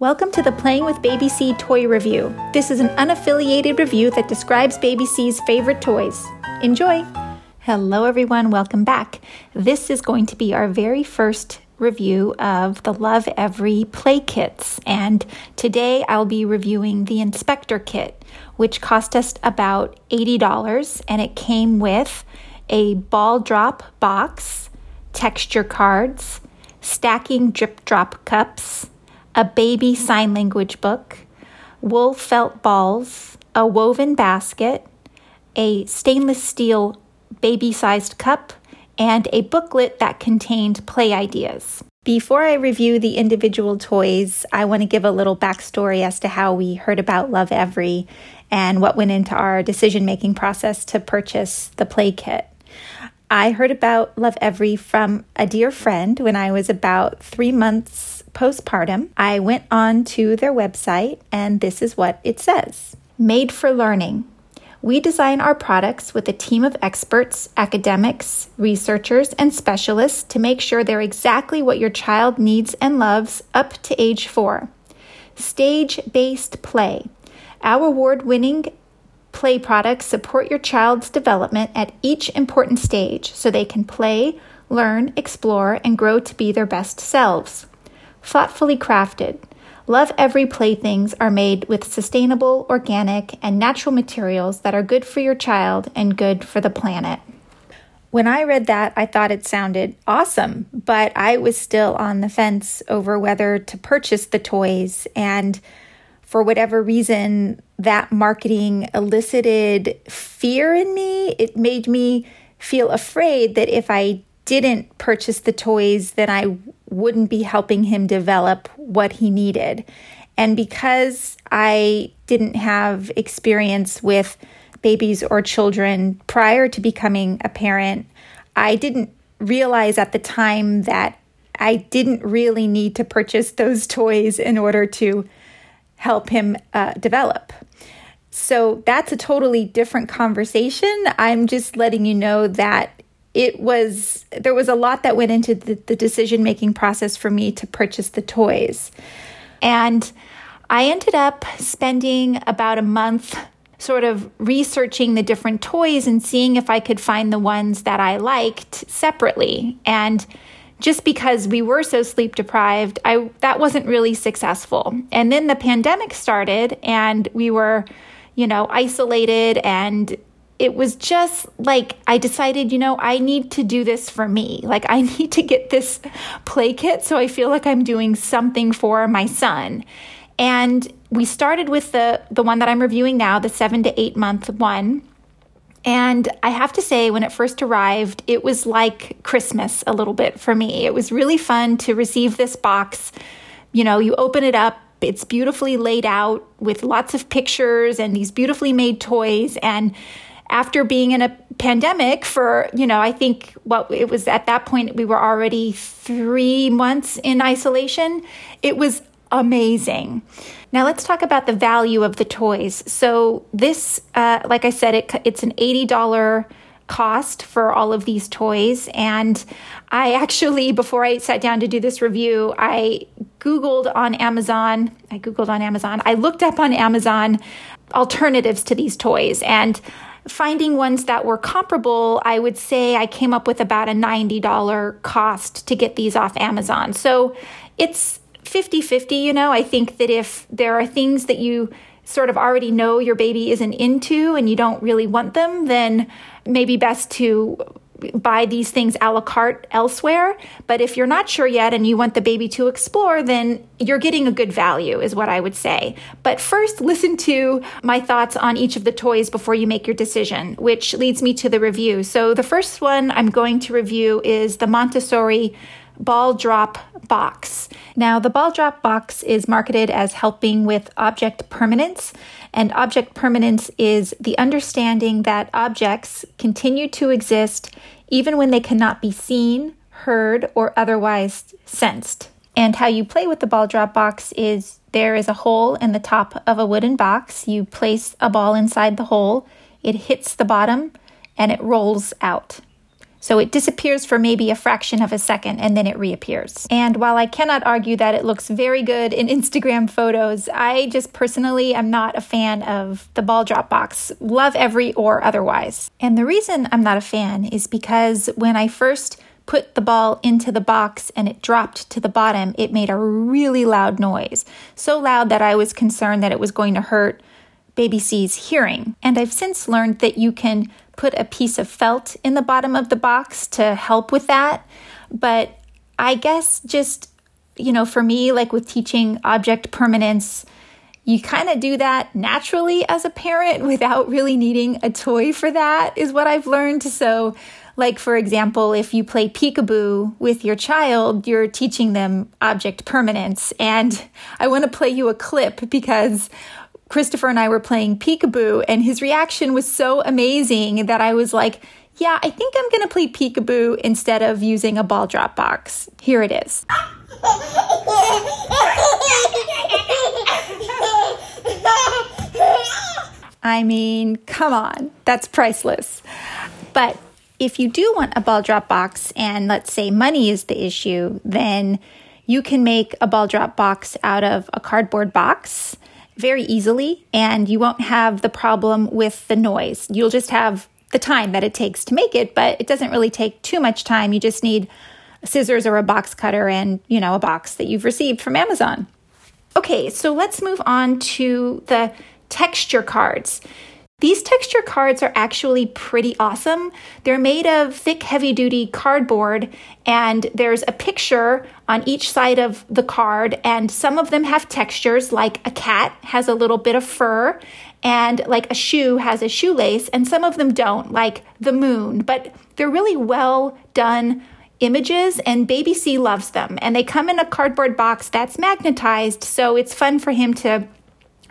Welcome to the Playing with Baby C Toy Review. This is an unaffiliated review that describes Baby C's favorite toys. Enjoy! Hello, everyone. Welcome back. This is going to be our very first review of the Lovevery play kits. And today I'll be reviewing the Inspector kit, which cost us about $80 and it came with a ball drop box, texture cards, stacking drip drop cups, a baby sign language book, wool felt balls, a woven basket, a stainless steel baby sized cup, and a booklet that contained play ideas. Before I review the individual toys, I want to give a little backstory as to how we heard about Lovevery and what went into our decision making process to purchase the play kit. I heard about Lovevery from a dear friend when I was about three months postpartum. I went on to their website, and this is what it says Made for Learning. We design our products with a team of experts, academics, researchers, and specialists to make sure they're exactly what your child needs and loves up to age four. Stage based play. Our award winning play products support your child's development at each important stage so they can play, learn, explore, and grow to be their best selves. Thoughtfully crafted. Lovevery playthings are made with sustainable, organic, and natural materials that are good for your child and good for the planet. When I read that, I thought it sounded awesome, but I was still on the fence over whether to purchase the toys. And for whatever reason, that marketing elicited fear in me. It made me feel afraid that if I didn't purchase the toys, then I wouldn't be helping him develop what he needed. And because I didn't have experience with babies or children prior to becoming a parent, I didn't realize at the time that I didn't really need to purchase those toys in order to help him uh, develop. So that's a totally different conversation. I'm just letting you know that it was there was a lot that went into the, the decision making process for me to purchase the toys. And i ended up spending about a month sort of researching the different toys and seeing if i could find the ones that i liked separately. And just because we were so sleep deprived i that wasn't really successful. And then the pandemic started and we were you know isolated and it was just like I decided, you know, I need to do this for me. Like I need to get this play kit so I feel like I'm doing something for my son. And we started with the the one that I'm reviewing now, the 7 to 8 month one. And I have to say, when it first arrived, it was like Christmas a little bit for me. It was really fun to receive this box. You know, you open it up, it's beautifully laid out with lots of pictures and these beautifully made toys. And after being in a pandemic for, you know, I think what it was at that point, we were already three months in isolation. It was amazing. Now let's talk about the value of the toys. So this, uh, like I said, it, it's an eighty dollar cost for all of these toys, and I actually, before I sat down to do this review, I googled on Amazon. I googled on Amazon. I looked up on Amazon alternatives to these toys, and finding ones that were comparable, I would say I came up with about a $90 cost to get these off Amazon. So it's 50 50, you know. I think that if there are things that you sort of already know your baby isn't into and you don't really want them, then maybe best to buy these things a la carte elsewhere. But if you're not sure yet and you want the baby to explore, then you're getting a good value, is what I would say. But first, listen to my thoughts on each of the toys before you make your decision, which leads me to the review. So the first one I'm going to review is the Montessori ball drop box. Now, the ball drop box is marketed as helping with object permanence, and object permanence is the understanding that objects continue to exist even when they cannot be seen, heard, or otherwise sensed. And how you play with the ball drop box is there is a hole in the top of a wooden box. You place a ball inside the hole, it hits the bottom, and it rolls out. So it disappears for maybe a fraction of a second and then it reappears. And while I cannot argue that it looks very good in Instagram photos, I just personally am not a fan of the ball drop box, Lovevery or otherwise. And the reason I'm not a fan is because when I first put the ball into the box and it dropped to the bottom, it made a really loud noise. So loud that I was concerned that it was going to hurt baby C's hearing. And I've since learned that you can put a piece of felt in the bottom of the box to help with that. But I guess just, you know, for me, like with teaching object permanence, you kind of do that naturally as a parent without really needing a toy for that, is what I've learned. So like, for example, if you play peekaboo with your child, you're teaching them object permanence. And I want to play you a clip because Christopher and I were playing peekaboo, and his reaction was so amazing that I was like, yeah, I think I'm going to play peekaboo instead of using a ball drop box. Here it is. I mean, come on, that's priceless. But if you do want a ball drop box and let's say money is the issue, then you can make a ball drop box out of a cardboard box very easily and you won't have the problem with the noise. You'll just have the time that it takes to make it, but it doesn't really take too much time. You just need scissors or a box cutter and, you know, a box that you've received from Amazon. Okay, so let's move on to the texture cards. These texture cards are actually pretty awesome. They're made of thick, heavy duty cardboard, and there's a picture on each side of the card. And some of them have textures, like a cat has a little bit of fur, and like a shoe has a shoelace, and some of them don't, like the moon. But they're really well done images, and Baby C loves them. And they come in a cardboard box that's magnetized, so it's fun for him to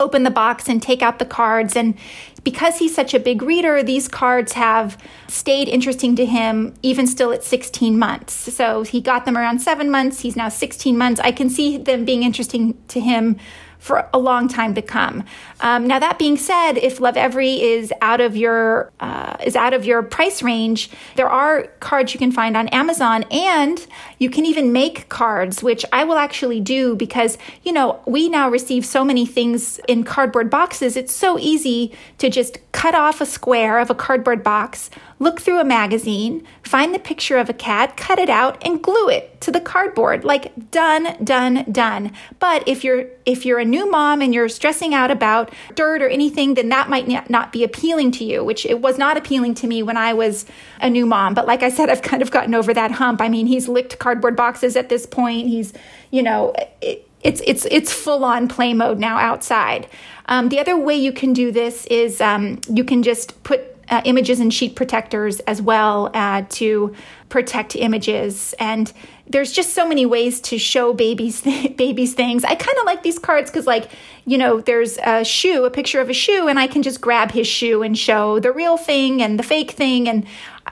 open the box and take out the cards. And because he's such a big reader, these cards have stayed interesting to him even still at 16 months. So he got them around seven months. He's now 16 months. I can see them being interesting to him for a long time to come. Um, now that being said, if Lovevery is out of your uh, is out of your price range, there are cards you can find on Amazon, and you can even make cards, which I will actually do because you know we now receive so many things in cardboard boxes. It's so easy to just cut off a square of a cardboard box look through a magazine, find the picture of a cat, cut it out, and glue it to the cardboard. Like done, done, done. But if you're if you're a new mom and you're stressing out about dirt or anything, then that might not be appealing to you, which it was not appealing to me when I was a new mom. But like I said, I've kind of gotten over that hump. I mean, he's licked cardboard boxes at this point. He's, you know, it, it's it's it's full on play mode now outside. Um, the other way you can do this is um, you can just put uh, images and sheet protectors as well uh, to protect images. And there's just so many ways to show babies babies things. I kind of like these cards because, like, you know, there's a shoe, a picture of a shoe, and I can just grab his shoe and show the real thing and the fake thing. And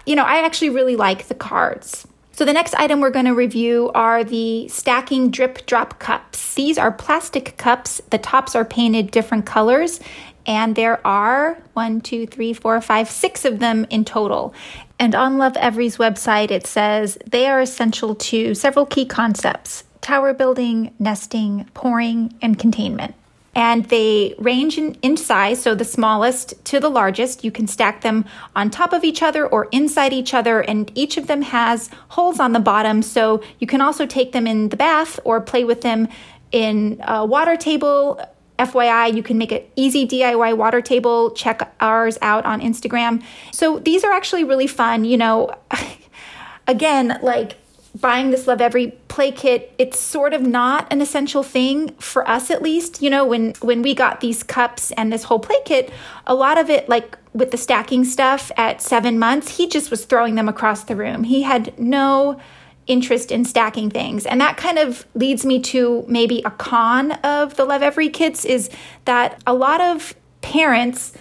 you know, I actually really like the cards. So, the next item we're going to review are the stacking drip drop cups. These are plastic cups. The tops are painted different colors, and there are one, two, three, four, five, six of them in total. And on Lovevery's website, it says they are essential to several key concepts tower building, nesting, pouring, and containment. And they range in, in, size, so the smallest to the largest. You can stack them on top of each other or inside each other, and each of them has holes on the bottom, so you can also take them in the bath or play with them in a water table FYI, you can make an easy DIY water table. Check ours out on Instagram. So these are actually really fun. You know, again, like buying this Lovevery play kit, it's sort of not an essential thing for us at least. You know, when when we got these cups and this whole play kit, a lot of it like with the stacking stuff at 7 months, he just was throwing them across the room. He had no interest in stacking things. And that kind of leads me to maybe a con of the Lovevery kits is that a lot of parents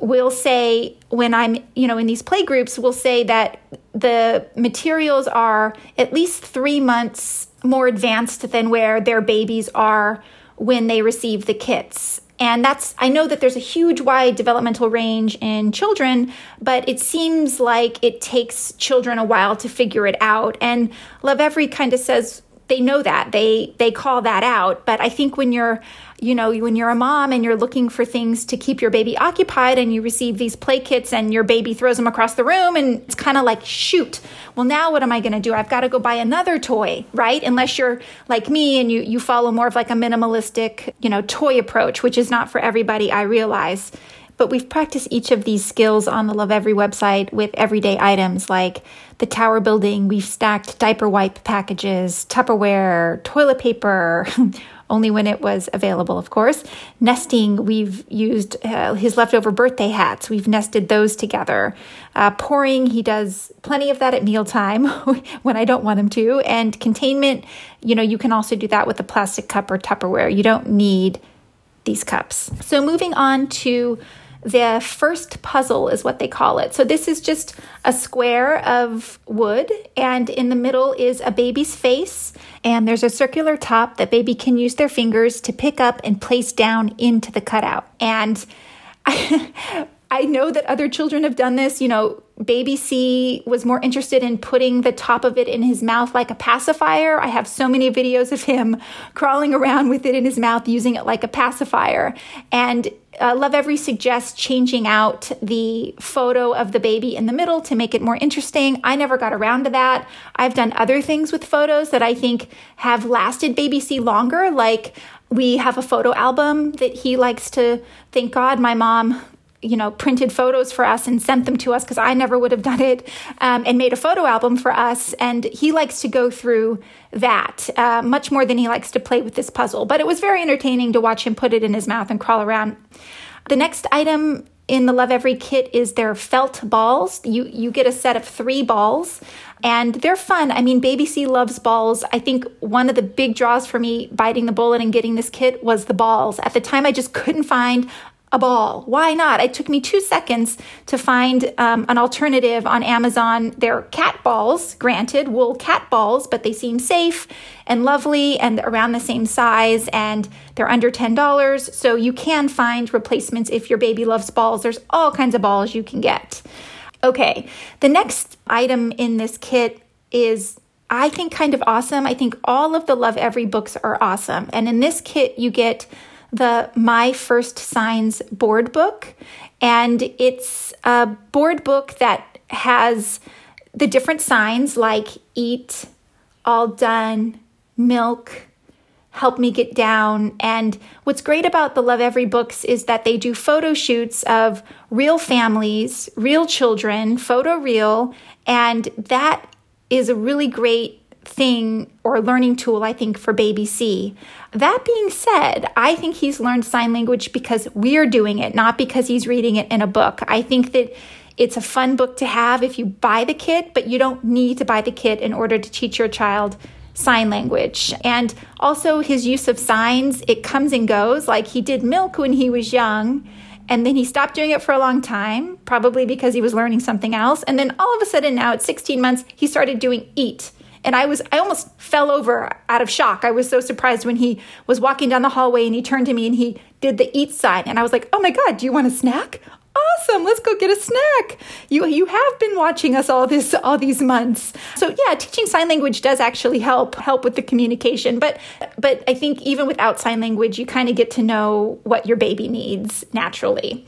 will say when I'm, you know, in these play groups, will say that the materials are at least three months more advanced than where their babies are when they receive the kits. And that's, I know that there's a huge wide developmental range in children, but it seems like it takes children a while to figure it out. And Lovevery kind of says they know that. They, they call that out. But I think when you're, you know, when you're a mom and you're looking for things to keep your baby occupied and you receive these play kits and your baby throws them across the room and it's kind of like, shoot, well, now what am I going to do? I've got to go buy another toy, right? Unless you're like me and you, you follow more of like a minimalistic, you know, toy approach, which is not for everybody, I realize. But we've practiced each of these skills on the Lovevery website with everyday items like the tower building. We've stacked diaper wipe packages, Tupperware, toilet paper, only when it was available, of course. Nesting, we've used uh, his leftover birthday hats. We've nested those together. Uh, pouring, he does plenty of that at mealtime when I don't want him to. And containment, you know, you can also do that with a plastic cup or Tupperware. You don't need these cups. So moving on to the first puzzle is what they call it. So this is just a square of wood, and in the middle is a baby's face, and there's a circular top that baby can use their fingers to pick up and place down into the cutout. And I, I know that other children have done this. You know, baby C was more interested in putting the top of it in his mouth like a pacifier. I have so many videos of him crawling around with it in his mouth, using it like a pacifier. And uh, Lovevery suggests changing out the photo of the baby in the middle to make it more interesting. I never got around to that. I've done other things with photos that I think have lasted Baby C longer, like we have a photo album that he likes to thank God my mom you know, printed photos for us and sent them to us because I never would have done it, um, and made a photo album for us. And he likes to go through that uh, much more than he likes to play with this puzzle. But it was very entertaining to watch him put it in his mouth and crawl around. The next item in the Lovevery kit is their felt balls. You you get a set of three balls, and they're fun. I mean, Baby C loves balls. I think one of the big draws for me biting the bullet and getting this kit was the balls. At the time, I just couldn't find a ball. Why not? It took me two seconds to find um, an alternative on Amazon. They're cat balls, granted, wool cat balls, but they seem safe and lovely and around the same size, and they're under $10. So you can find replacements if your baby loves balls. There's all kinds of balls you can get. Okay, the next item in this kit is I think kind of awesome. I think all of the Lovevery books are awesome. And in this kit, you get the My First Signs board book. And it's a board book that has the different signs like eat, all done, milk, help me get down. And what's great about the Lovevery books is that they do photo shoots of real families, real children, photo real. And that is a really great thing or learning tool, I think, for baby C. That being said, I think he's learned sign language because we're doing it, not because he's reading it in a book. I think that it's a fun book to have if you buy the kit, but you don't need to buy the kit in order to teach your child sign language. And also his use of signs, it comes and goes. Like he did milk when he was young. And then he stopped doing it for a long time, probably because he was learning something else. And then all of a sudden, now at 16 months, he started doing eat and I was I almost fell over out of shock. I was so surprised when he was walking down the hallway and he turned to me and he did the eat sign and I was like, "Oh my god, do you want a snack?" Awesome, let's go get a snack. You you have been watching us all this all these months. So yeah, teaching sign language does actually help help with the communication, but but I think even without sign language, you kind of get to know what your baby needs naturally.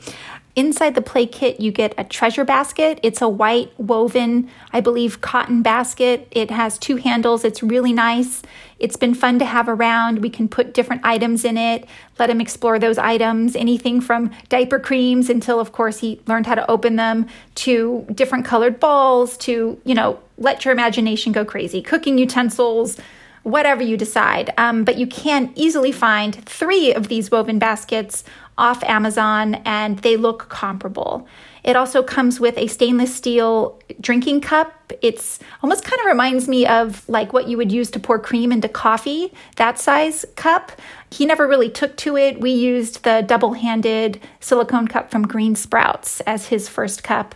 Inside the play kit, you get a treasure basket. It's a white woven, I believe, cotton basket. It has two handles. It's really nice. It's been fun to have around. We can put different items in it, let him explore those items, anything from diaper creams until, of course, he learned how to open them to different colored balls to, you know, let your imagination go crazy, cooking utensils, whatever you decide. Um, but you can easily find three of these woven baskets off Amazon and they look comparable. It also comes with a stainless steel drinking cup. It's almost kind of reminds me of like what you would use to pour cream into coffee, that size cup. He never really took to it. We used the double handed silicone cup from Green Sprouts as his first cup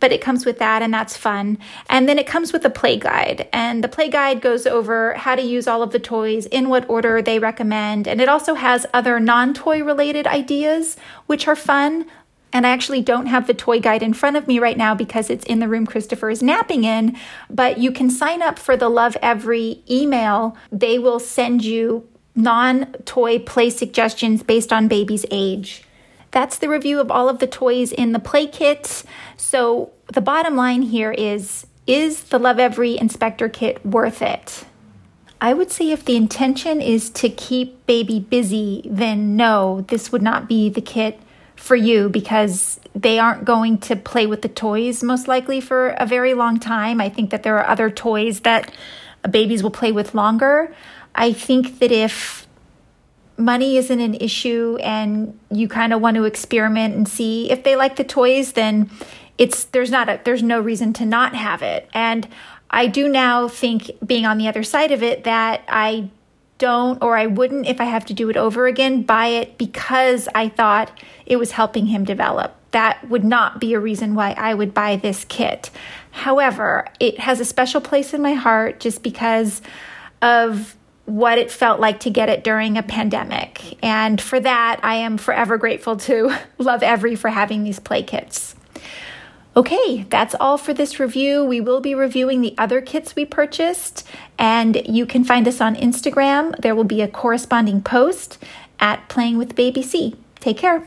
but it comes with that and that's fun. And then it comes with a play guide. And the play guide goes over how to use all of the toys in what order they recommend. And it also has other non toy related ideas ideas, which are fun. And I actually don't have the toy guide in front of me right now because it's in the room Christopher is napping in. But you can sign up for the Lovevery email. They will send you non toy play suggestions based on baby's age. That's the review of all of the toys in the play kit. So the bottom line here is is the Lovevery Inspector Kit worth it? I would say if the intention is to keep baby busy, then no, this would not be the kit for you because they aren't going to play with the toys most likely for a very long time. I think that there are other toys that babies will play with longer. I think that if money isn't an issue and you kind of want to experiment and see if they like the toys, then it's there's not a there's no reason to not have it. And I do now think being on the other side of it that I don't or I wouldn't if I have to do it over again buy it because I thought it was helping him develop. That would not be a reason why I would buy this kit. However, it has a special place in my heart just because of what it felt like to get it during a pandemic. And for that, I am forever grateful to Lovevery for having these play kits. Okay, that's all for this review. We will be reviewing the other kits we purchased, and you can find us on Instagram. There will be a corresponding post at Playing with Baby C. Take care.